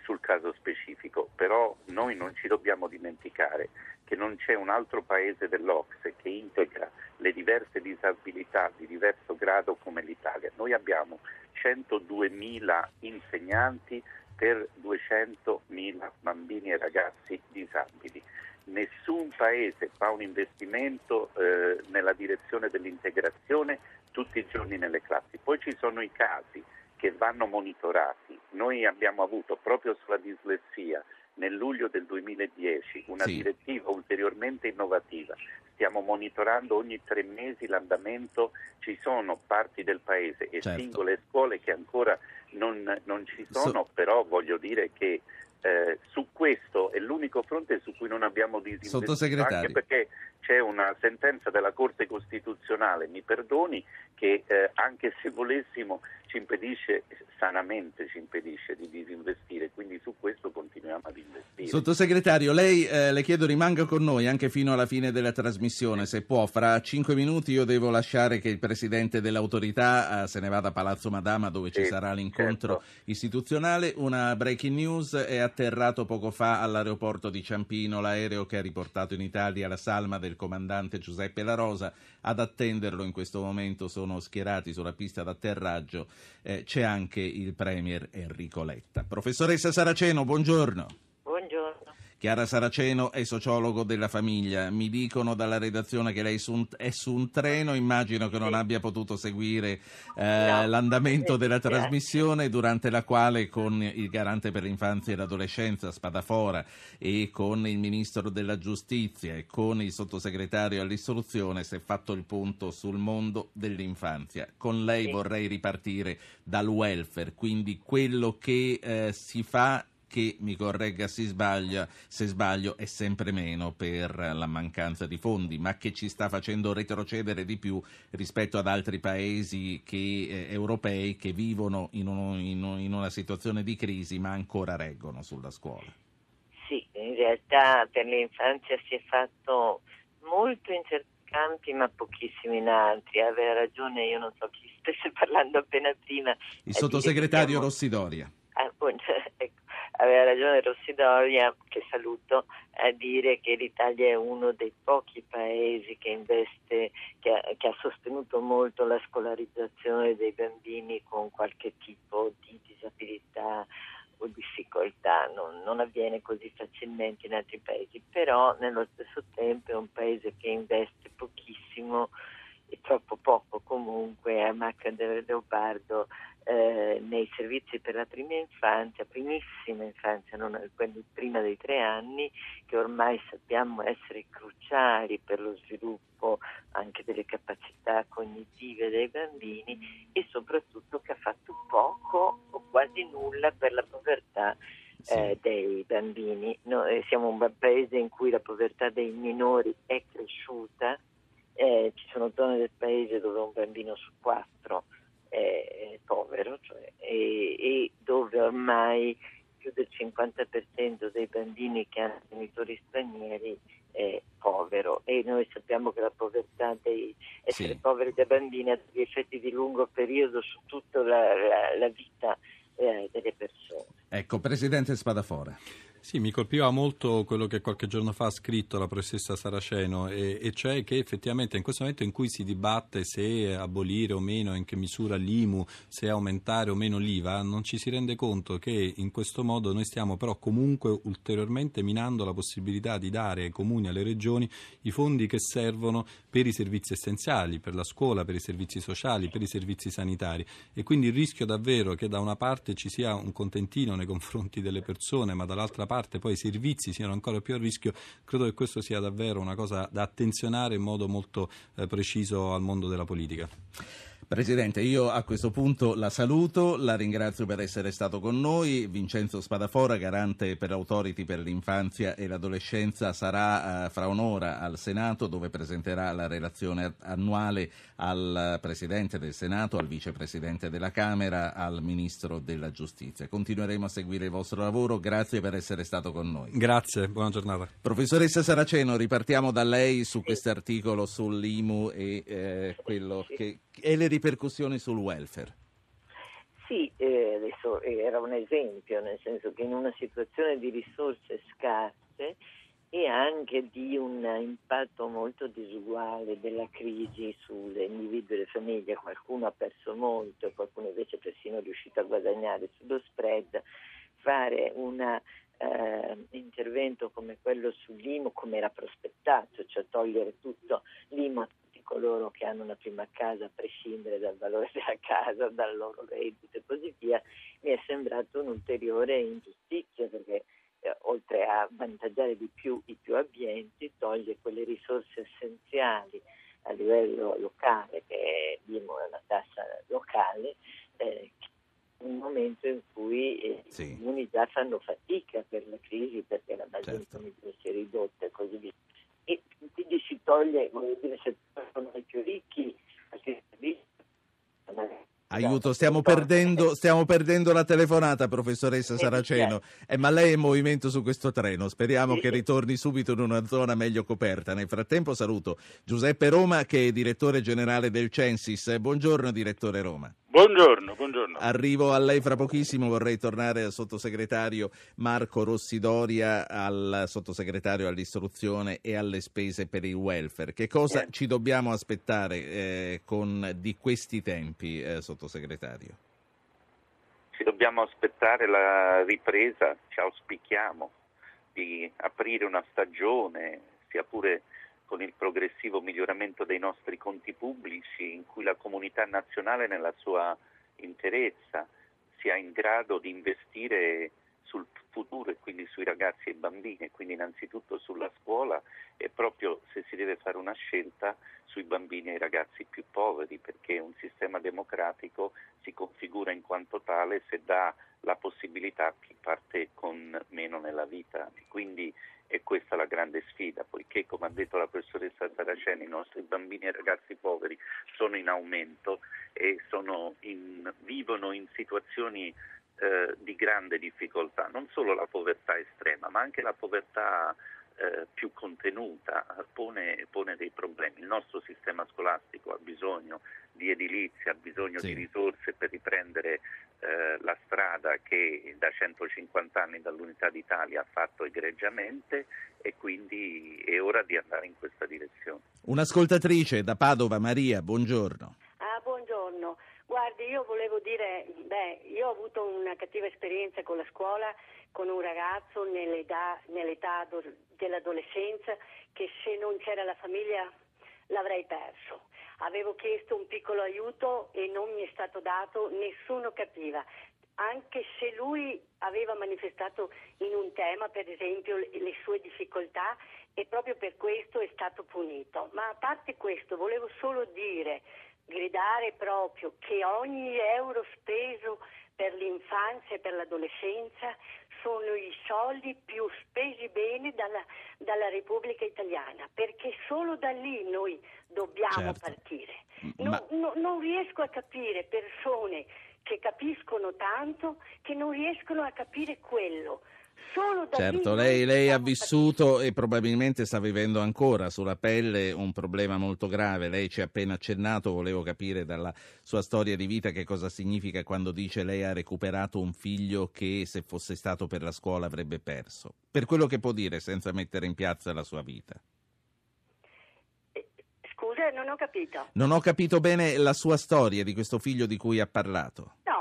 sul caso specifico. Però noi non ci dobbiamo dimenticare che non c'è un altro paese dell'Ocse che integra le diverse disabilità di diverso grado come l'Italia. Noi abbiamo 102.000 insegnanti, per 200.000 bambini e ragazzi disabili. Nessun paese fa un investimento eh, nella direzione dell'integrazione tutti i giorni nelle classi. Poi ci sono i casi che vanno monitorati. Noi abbiamo avuto proprio sulla dislessia nel luglio del 2010 una sì. direttiva ulteriormente innovativa. Stiamo monitorando ogni tre mesi l'andamento, ci sono parti del paese e certo. singole scuole che ancora non, non ci sono, so... però voglio dire che eh, su questo è l'unico fronte su cui non abbiamo disinvestito, anche perché c'è una sentenza della Corte Costituzionale, mi perdoni, che eh, anche se volessimo ci impedisce, sanamente ci impedisce di disinvestire, quindi su questo continuiamo ad investire. Sottosegretario, lei eh, le chiedo rimanga con noi anche fino alla fine della trasmissione, se può, fra cinque minuti io devo lasciare che il Presidente dell'autorità eh, se ne vada a Palazzo Madama dove ci sarà l'incontro certo. istituzionale, una breaking news è atterrato poco fa all'aeroporto di Ciampino l'aereo che ha riportato in Italia la salma del comandante Giuseppe La Rosa. Ad attenderlo in questo momento sono schierati sulla pista d'atterraggio. Eh, c'è anche il Premier Enrico Letta. Professoressa Saraceno, buongiorno. Chiara Saraceno è sociologo della famiglia. Mi dicono dalla redazione che lei è su un treno, immagino che non abbia potuto seguire eh, no. l'andamento della trasmissione durante la quale con il garante per l'infanzia e l'adolescenza Spadafora e con il ministro della giustizia e con il sottosegretario all'istruzione si è fatto il punto sul mondo dell'infanzia. Con lei vorrei ripartire dal welfare, quindi quello che eh, si fa che mi corregga se, sbaglia, se sbaglio è sempre meno per la mancanza di fondi, ma che ci sta facendo retrocedere di più rispetto ad altri paesi che, eh, europei che vivono in, uno, in, in una situazione di crisi ma ancora reggono sulla scuola. Sì, in realtà per l'infanzia si è fatto molto in certi campi ma pochissimo in altri. Aveva ragione, io non so chi stesse parlando appena prima. Il sottosegretario Rossidoria. Ah, ecco aveva ragione Rossidoria, che saluto, a dire che l'Italia è uno dei pochi paesi che investe, che ha, che ha sostenuto molto la scolarizzazione dei bambini con qualche tipo di disabilità o difficoltà, non, non, avviene così facilmente in altri paesi, però nello stesso tempo è un paese che investe pochissimo e troppo poco comunque a macchia del leopardo eh, nei servizi per la prima infanzia, primissima infanzia, non quelli prima dei tre anni, che ormai sappiamo essere cruciali per lo sviluppo anche delle capacità cognitive dei bambini e soprattutto che ha fatto poco o quasi nulla per la povertà sì. eh, dei bambini. Noi siamo un paese in cui la povertà dei minori è cresciuta, eh, ci sono zone del paese dove un bambino su quattro è povero cioè, e, e, dove ormai più del 50% dei bambini che hanno genitori stranieri è povero e noi sappiamo che la povertà dei essere sì. poveri da bambini ha degli effetti di lungo periodo su tutta la, la, la vita eh, delle persone. Ecco, Presidente Spadafora. Sì, mi colpiva molto quello che qualche giorno fa ha scritto la professoressa Saraceno, e, e, cioè che effettivamente in questo momento in cui si dibatte se abolire o meno, in che misura l'IMU, se aumentare o meno l'IVA, non ci si rende conto che in questo modo noi stiamo però comunque ulteriormente minando la possibilità di dare ai comuni e alle regioni i fondi che servono per i servizi essenziali, per la scuola, per i servizi sociali, per i servizi sanitari. E quindi il rischio davvero che da una parte ci sia un contentino nei confronti delle persone, ma dall'altra parte parte poi i servizi siano ancora più a rischio, credo che questo sia davvero una cosa da attenzionare in modo molto eh, preciso al mondo della politica. Presidente, io a questo punto la saluto, la ringrazio per essere stato con noi. Vincenzo Spadafora, garante per l'Autority per l'infanzia e l'adolescenza, sarà eh, fra un'ora al Senato dove presenterà la relazione annuale al Presidente del Senato, al Vicepresidente della Camera, al Ministro della Giustizia. Continueremo a seguire il vostro lavoro, grazie per essere stato con noi. Grazie, buona giornata. Professoressa Saraceno, ripartiamo da lei su questo articolo sull'IMU e eh, quello che e le ripercussioni sul welfare. Sì, eh, adesso era un esempio, nel senso che in una situazione di risorse scarse e anche di un impatto molto disuguale della crisi sulle individui e le famiglie, qualcuno ha perso molto qualcuno invece è persino riuscito a guadagnare sullo spread, fare un eh, intervento come quello sull'IMU, come era prospettato, cioè togliere tutto l'IMU a tutti coloro che hanno una prima casa a prescindere dal valore della casa, dal loro reddito e così via, mi è sembrato un'ulteriore ingiustizia perché eh, oltre a avvantaggiare di più i più abbienti, toglie quelle risorse essenziali a livello locale, che è l'IMU è una tassa locale, eh, un momento in cui eh, sì. i comuni già fanno fatica per la crisi perché la base certo. si è ridotta e così via. E quindi si toglie, come dire, se sono i più ricchi, Aiuto, stiamo perdendo, stiamo perdendo, la telefonata, professoressa Saraceno. Eh, ma lei è in movimento su questo treno. Speriamo che ritorni subito in una zona meglio coperta. Nel frattempo saluto Giuseppe Roma, che è direttore generale del Censis. Buongiorno, direttore Roma. Buongiorno, buongiorno. Arrivo a lei fra pochissimo, vorrei tornare al sottosegretario Marco Rossidoria, al sottosegretario all'istruzione e alle spese per il welfare. Che cosa eh. ci dobbiamo aspettare eh, con, di questi tempi, eh, sottosegretario? Ci dobbiamo aspettare la ripresa, ci auspichiamo di aprire una stagione, sia pure con il progressivo miglioramento dei nostri conti pubblici, in cui la comunità nazionale nella sua interezza sia in grado di investire sul futuro e quindi sui ragazzi e bambini, e quindi innanzitutto sulla scuola e proprio se si deve fare una scelta sui bambini e i ragazzi più poveri, perché un sistema democratico si configura in quanto tale se dà la possibilità a chi parte con meno nella vita. Quindi è questa la grande sfida, poiché come ha detto la professoressa Saraceni, i nostri bambini e ragazzi poveri sono in aumento e in, vivono in situazioni eh, di grande difficoltà, non solo la povertà estrema, ma anche la povertà eh, più contenuta pone, pone, dei problemi. Il nostro sistema scolastico ha bisogno di edilizia, ha bisogno sì. di risorse per riprendere eh, la strada che da 150 anni dall'Unità d'Italia ha fatto egregiamente e quindi è ora di andare in questa direzione. Un'ascoltatrice da Padova, Maria, buongiorno. Ah, buongiorno. Guardi, io volevo dire, beh, io ho avuto una cattiva esperienza con la scuola, con un ragazzo nell'età, nell'età dell'adolescenza che se non c'era la famiglia l'avrei perso. Avevo chiesto un piccolo aiuto e non mi è stato dato, nessuno capiva. Anche se lui aveva manifestato in un tema, per esempio, le sue difficoltà e proprio per questo è stato punito. Ma a parte questo, volevo solo dire gridare proprio che ogni euro speso per l'infanzia e per l'adolescenza sono i soldi più spesi bene dalla, dalla Repubblica Italiana, perché solo da lì noi dobbiamo certo. partire. Ma... No, no, non riesco a capire persone che capiscono tanto che non riescono a capire quello. Certo, lei, lei, ha vissuto e probabilmente sta vivendo ancora sulla pelle un problema molto grave. Lei ci ha appena accennato, volevo capire dalla sua storia di vita che cosa significa quando dice lei ha recuperato un figlio che se fosse stato per la scuola avrebbe perso. Per quello che può dire senza mettere in piazza la sua vita. Eh, scusa, non ho capito. Non ho capito bene la sua storia di questo figlio di cui ha parlato. No,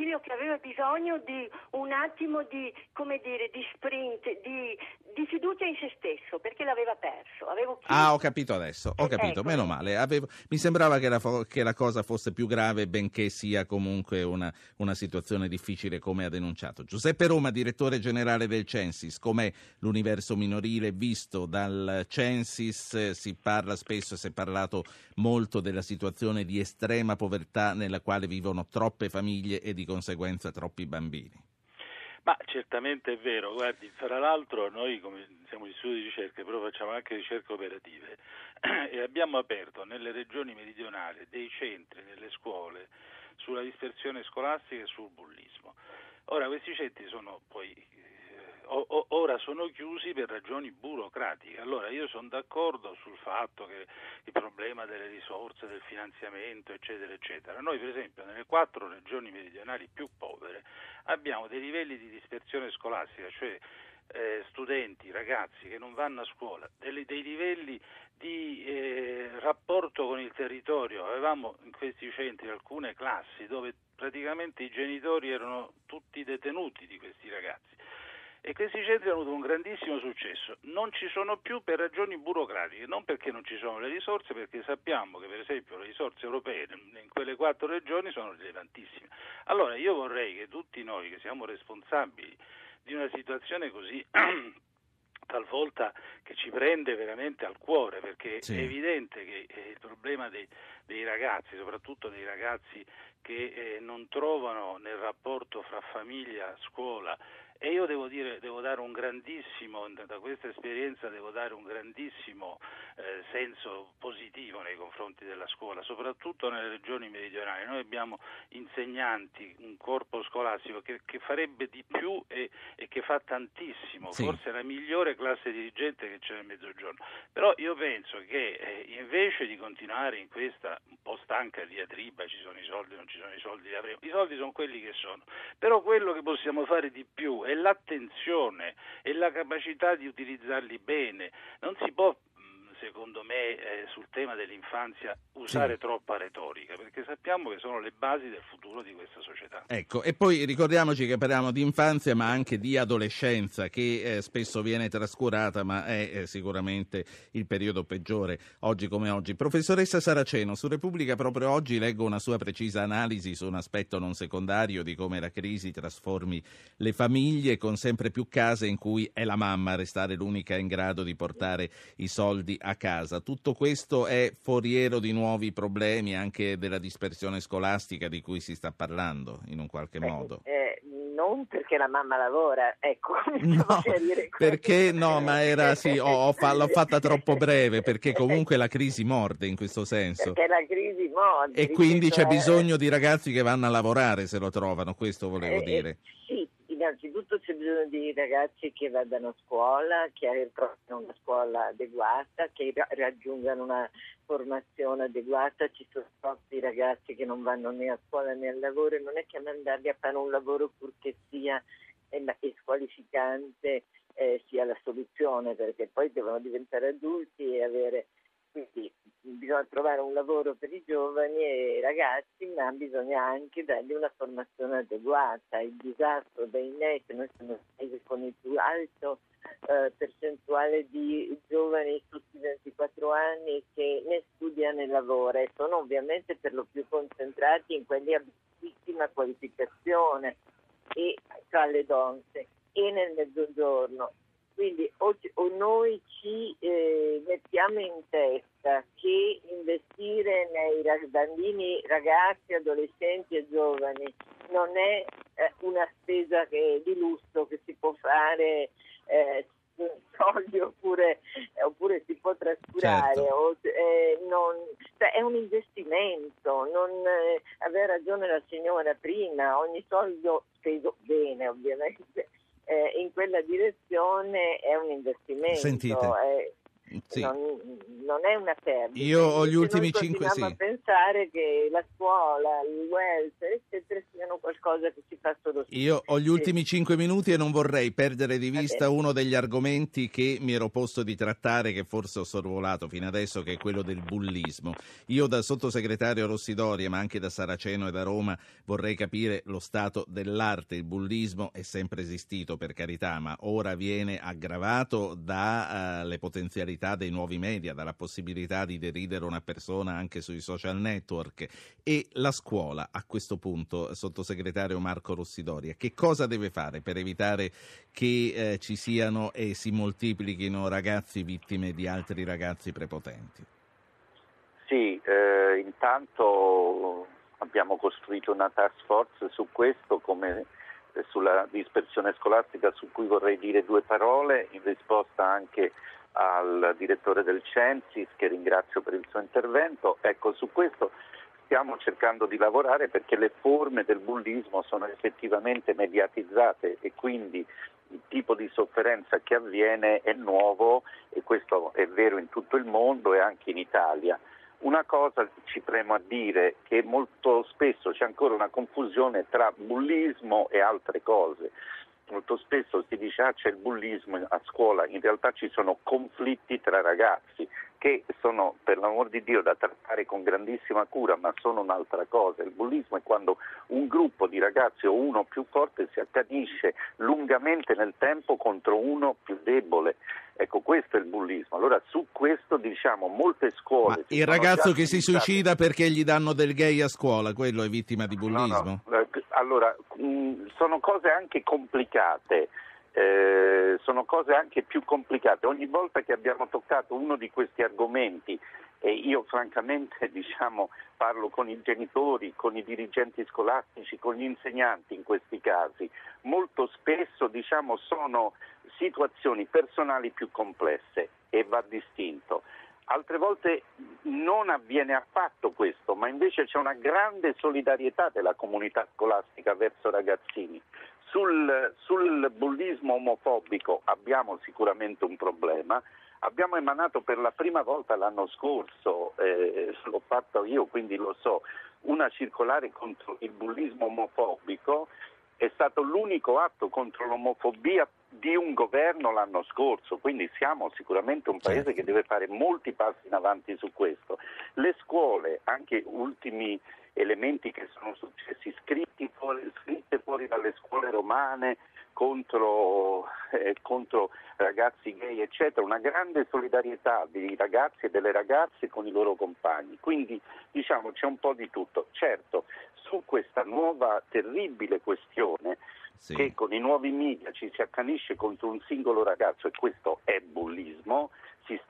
figlio che aveva bisogno di un attimo di, come dire, di sprint, di, di fiducia in se stesso, perché l'aveva perso. ah, ho capito adesso, ho capito, ecco. meno male. Avevo, mi sembrava che la, che la, cosa fosse più grave, benché sia comunque una, una, situazione difficile come ha denunciato. Giuseppe Roma, direttore generale del Censis, com'è l'universo minorile visto dal Censis? Si parla spesso, si è parlato molto della situazione di estrema povertà nella quale vivono troppe famiglie e di conseguenza troppi bambini. Ma certamente è vero, guardi, tra l'altro noi come siamo in studi di ricerca, però facciamo anche ricerche operative e abbiamo aperto nelle regioni meridionali dei centri nelle scuole sulla dispersione scolastica e sul bullismo. Ora questi centri sono poi ora sono chiusi per ragioni burocratiche. Allora io sono d'accordo sul fatto che il problema delle risorse, del finanziamento, eccetera, eccetera. Noi per esempio nelle quattro regioni meridionali più povere abbiamo dei livelli di dispersione scolastica, cioè eh, studenti, ragazzi che non vanno a scuola, dei, dei livelli di eh, rapporto con il territorio. Avevamo in questi centri alcune classi dove praticamente i genitori erano tutti detenuti di questi ragazzi. E questi centri hanno avuto un grandissimo successo. Non ci sono più per ragioni burocratiche, non perché non ci sono le risorse, perché sappiamo che per esempio le risorse europee in quelle quattro regioni sono rilevantissime. Allora io vorrei che tutti noi che siamo responsabili di una situazione così talvolta che ci prende veramente al cuore perché sì. è evidente che eh, il problema dei, dei, ragazzi, soprattutto dei ragazzi che eh, non trovano nel rapporto fra famiglia, scuola e io devo, dire, devo dare un grandissimo, da questa esperienza devo dare un grandissimo eh, senso positivo nei confronti della scuola, soprattutto nelle regioni meridionali. Noi abbiamo insegnanti, un corpo scolastico che, che farebbe di più e, e, che fa tantissimo, sì. forse la migliore classe dirigente che c'è nel mezzogiorno. Però io penso che eh, invece di continuare in questa un po' stanca diatriba, ci sono i soldi, non ci sono i soldi, i soldi sono quelli che sono, però quello che possiamo fare di più è l'attenzione e la capacità di utilizzarli bene. Non si può secondo me, eh, sul tema dell'infanzia usare sì. troppa retorica, perché sappiamo che sono le basi del futuro di questa società. Ecco, e poi ricordiamoci che parliamo di infanzia, ma anche di adolescenza, che eh, spesso viene trascurata, ma è eh, sicuramente il periodo peggiore oggi come oggi. Professoressa Saraceno, su Repubblica proprio oggi leggo una sua precisa analisi su un aspetto non secondario di come la crisi trasformi le famiglie con sempre più case in cui è la mamma a restare l'unica in grado di portare i soldi a a casa. Tutto questo è foriero di nuovi problemi anche della dispersione scolastica di cui si sta parlando in un qualche Beh, modo. Eh, non perché la mamma lavora, ecco. No, perché no, ma era sì, ho, fa, l'ho fatta troppo breve perché comunque la crisi morde in questo senso. Perché la crisi morde. E quindi c'è bisogno di ragazzi che vanno a lavorare se lo trovano, questo volevo eh, dire. Sì, innanzitutto c'è bisogno di ragazzi che vadano a scuola, che trovino una scuola adeguata, che raggiungano una formazione adeguata. Ci sono troppi ragazzi che non vanno né a scuola né al lavoro e non è che mandarli a fare un lavoro purché sia eh, squalificante eh, sia la soluzione, perché poi devono diventare adulti e avere quindi bisogna trovare un lavoro per i giovani e i ragazzi, ma bisogna anche dargli una formazione adeguata. Il disastro dei net, noi siamo il paese con il più alto eh, percentuale di giovani sotto i 24 anni che né studiano né lavorano e sono ovviamente per lo più concentrati in quelli a bassissima qualificazione e tra le donne e nel mezzogiorno quindi o, o noi ci eh, mettiamo in testa che investire nei bambini, ragazzi, adolescenti e giovani non è eh, una spesa che, di lusso che si può fare eh, soldi oppure, oppure, si può trascurare, certo. o, eh, non, cioè è un investimento, non, eh, aveva ragione la signora prima, ogni soldo speso bene ovviamente eh, in quella direzione è un investimento. Sentite. È, sì. non, non, è una perdita. Io ho gli ultimi cinque sì. a pensare che la scuola, il welfare, eccetera, siano qualcosa che si fa solo Io ho gli ultimi cinque minuti e non vorrei perdere di vista Vabbè. uno degli argomenti che mi ero posto di trattare, che forse ho sorvolato fino adesso, che è quello del bullismo. Io da sottosegretario Rossidoria, ma anche da Saraceno e da Roma, vorrei capire lo stato dell'arte. Il bullismo è sempre esistito, per carità, ma ora viene aggravato dalle uh, potenzialità possibilità dei nuovi media, dalla possibilità di deridere una persona anche sui social network e la scuola a questo punto, sottosegretario Marco Rossidoria, che cosa deve fare per evitare che eh, ci siano e si moltiplichino ragazzi vittime di altri ragazzi prepotenti? Sì, eh, intanto abbiamo costruito una task force su questo come eh, sulla dispersione scolastica su cui vorrei dire due parole in risposta anche al direttore del Censis che ringrazio per il suo intervento. Ecco, su questo stiamo cercando di lavorare perché le forme del bullismo sono effettivamente mediatizzate e quindi il tipo di sofferenza che avviene è nuovo e questo è vero in tutto il mondo e anche in Italia. Una cosa ci premo a dire che molto spesso c'è ancora una confusione tra bullismo e altre cose molto spesso si dice ah c'è il bullismo a scuola, in realtà ci sono conflitti tra ragazzi, che sono per l'amor di Dio da trattare con grandissima cura, ma sono un'altra cosa. Il bullismo è quando un gruppo di ragazzi o uno più forte si accanisce lungamente nel tempo contro uno più debole. Ecco, questo è il bullismo. Allora, su questo diciamo molte scuole. Il ragazzo che si suicida perché gli danno del gay a scuola, quello è vittima di bullismo? No, no. Allora, mh, sono cose anche complicate. Eh, sono cose anche più complicate. Ogni volta che abbiamo toccato uno di questi argomenti, e io francamente diciamo, parlo con i genitori, con i dirigenti scolastici, con gli insegnanti in questi casi, molto spesso diciamo, sono situazioni personali più complesse e va distinto. Altre volte non avviene affatto questo, ma invece c'è una grande solidarietà della comunità scolastica verso ragazzini. Sul, sul bullismo omofobico abbiamo sicuramente un problema. Abbiamo emanato per la prima volta l'anno scorso, eh, l'ho fatto io quindi lo so, una circolare contro il bullismo omofobico è stato l'unico atto contro l'omofobia di un governo l'anno scorso, quindi siamo sicuramente un paese certo. che deve fare molti passi in avanti su questo. Le scuole, anche ultimi elementi che sono successi, scritti fuori, scritte fuori dalle scuole romane contro, eh, contro, ragazzi gay, eccetera, una grande solidarietà dei ragazzi e delle ragazze con i loro compagni. Quindi diciamo c'è un po' di tutto. Certo, su questa nuova terribile questione sì. che con i nuovi media ci si accanisce contro un singolo ragazzo e questo è bullismo,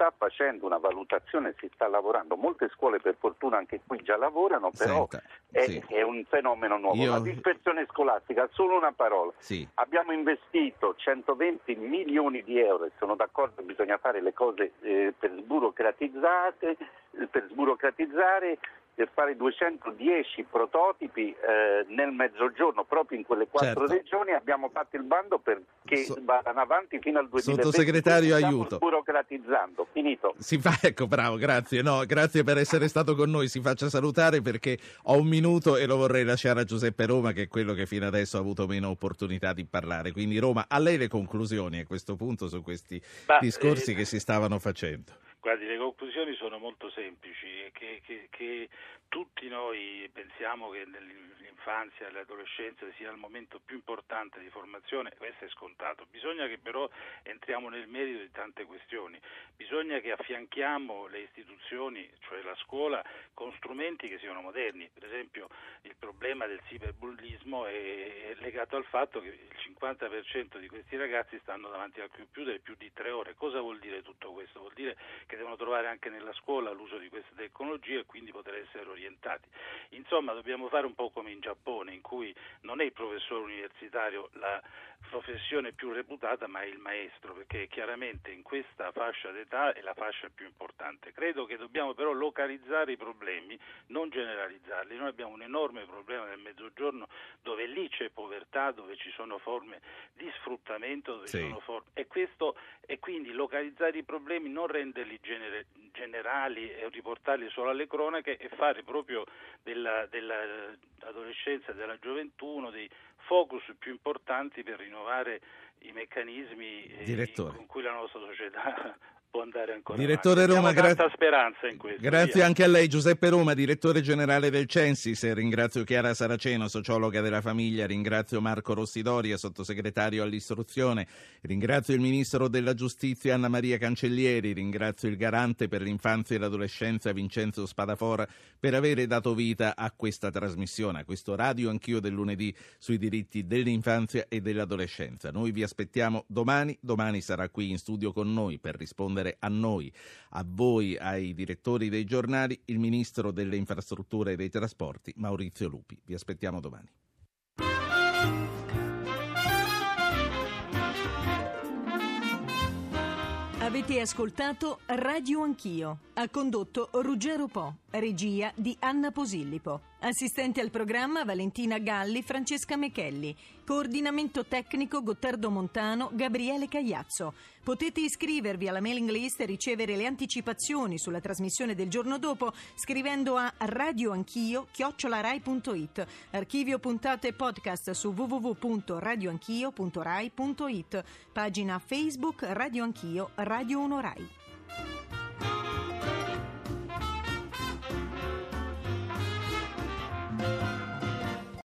sta facendo una valutazione, si sta lavorando. Molte scuole per fortuna anche qui già lavorano, però Senta, è, sì. è, un fenomeno nuovo. Io... La dispersione scolastica, solo una parola. Sì. Abbiamo investito 120 milioni di euro e sono d'accordo, bisogna fare le cose eh, per sburocratizzare, per fare 210 prototipi eh, nel mezzogiorno, proprio in quelle quattro certo. regioni. Abbiamo fatto il bando perché so, vadano avanti fino al 2020. Sottosegretario, aiuto. burocratizzando. Finito. Si fa, ecco, bravo, grazie. No, grazie per essere stato con noi. Si faccia salutare perché ho un minuto e lo vorrei lasciare a Giuseppe Roma, che è quello che fino adesso ha avuto meno opportunità di parlare. Quindi, Roma, a lei le conclusioni a questo punto su questi Beh, discorsi eh, che si stavano facendo. Guardi, le conclusioni sono molto semplici, che, che, che tutti noi pensiamo che nell'infanzia e l'adolescenza sia il momento più importante di formazione, questo è scontato, bisogna che però entriamo nel merito di tante questioni, bisogna che affianchiamo le istituzioni, cioè la scuola, con strumenti che siano moderni, per esempio il problema del cyberbullismo è legato al fatto che il 50% di questi ragazzi stanno davanti al computer più di tre ore, cosa vuol dire tutto questo? Vuol dire che devono trovare anche nella scuola l'uso di queste tecnologie e quindi poter essere orientati. Insomma, dobbiamo fare un po' come in Giappone, in cui non è il professore universitario la professione più reputata, ma è il maestro, perché chiaramente in questa fascia d'età è la fascia più importante. Credo che dobbiamo però localizzare i problemi, non generalizzarli. Noi abbiamo un enorme problema nel mezzogiorno dove lì c'è povertà, dove ci sono forme di sfruttamento, dove sì. sono forme e questo e quindi localizzare i problemi, non renderli genere, generali e riportarli solo alle cronache e fare proprio della, dell'adolescenza e della gioventù uno dei focus più importanti per rinnovare i meccanismi eh, con cui la nostra società può andare ancora direttore avanti. Roma, gra- speranza in questo. Grazie via. anche a lei Giuseppe Roma, direttore generale del Censis, ringrazio Chiara Saraceno, sociologa della famiglia, ringrazio Marco Rossidoria, sottosegretario all'istruzione, ringrazio il ministro della giustizia Anna Maria Cancellieri, ringrazio il garante per l'infanzia e l'adolescenza Vincenzo Spadafora per avere dato vita a questa trasmissione, a questo radio anch'io del lunedì sui diritti dell'infanzia e dell'adolescenza. Noi vi aspettiamo domani, domani sarà qui in studio con noi per rispondere rispondere a noi, a voi, ai direttori dei giornali, il ministro delle infrastrutture e dei trasporti Maurizio Lupi. Vi aspettiamo domani. Avete ascoltato Radio Anch'io. Ha condotto Ruggero Po, regia di Anna Posillipo. Assistente al programma Valentina Galli, Francesca Mechelli. Coordinamento tecnico Gottardo Montano, Gabriele Cagliazzo. Potete iscrivervi alla mailing list e ricevere le anticipazioni sulla trasmissione del giorno dopo scrivendo a radioanchio-rai.it. Archivio puntate e podcast su www.radioanchio.rai.it. Pagina Facebook Radio Anch'io, Radio 1 Rai.